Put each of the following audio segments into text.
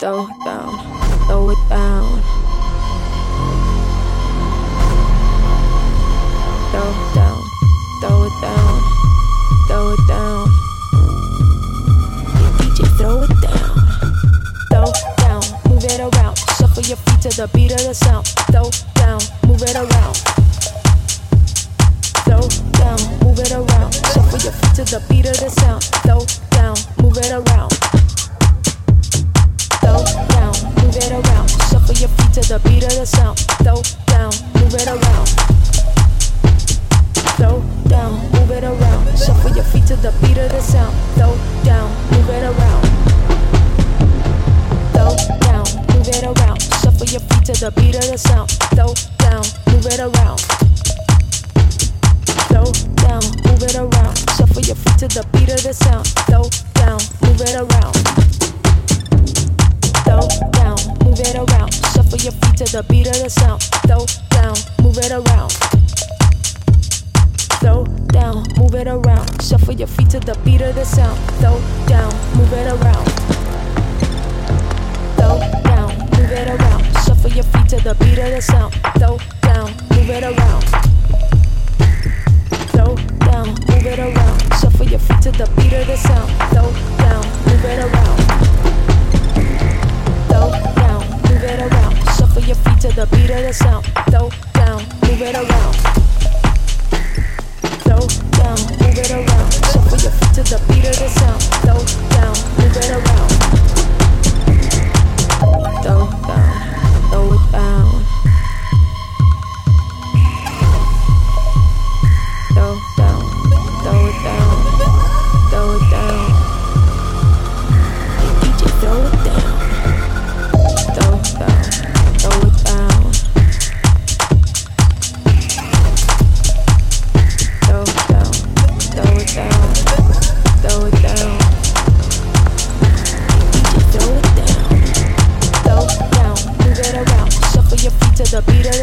throw it down, throw it down. Throw it down, throw it down, throw it down. DJ, throw it down, throw down, move it around. Shuffle your feet to the beat of the sound. Throw down, move it around. Throw down, move it around. Shuffle your feet to the beat of the sound. Throw down, move it around the beat of the sound. Throw down, move it around. Throw down, move it around. Shuffle your feet to the beat of the sound. Throw down, move it around. Throw down, move it around. Shuffle your feet to the beat of the sound. Throw down, move it around. Throw down, move it around. Shuffle your feet to the beat of the sound. Throw down, move it around throw down, to the beat of the sound. Throw down, move it around. Throw down, move it around. Shuffle your feet to the beat of the sound. Throw down, move it around. Throw down, move it around. Shuffle your feet to the beat of the sound. Throw down, move it around. Throw down, move it around. Shuffle your feet to the beat of the sound. Throw down, move it around the beat of the sound. Throw down, move it around.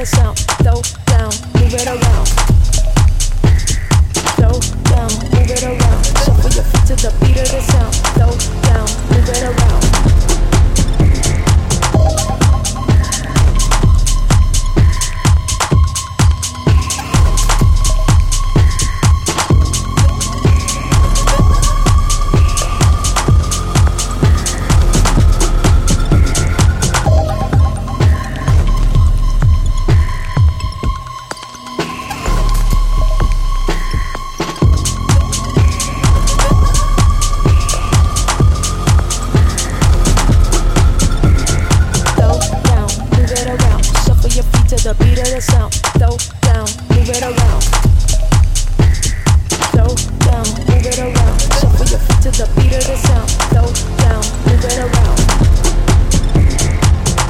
Sound. Throw down, move it around. Beat of the sound. Throw down, move it around.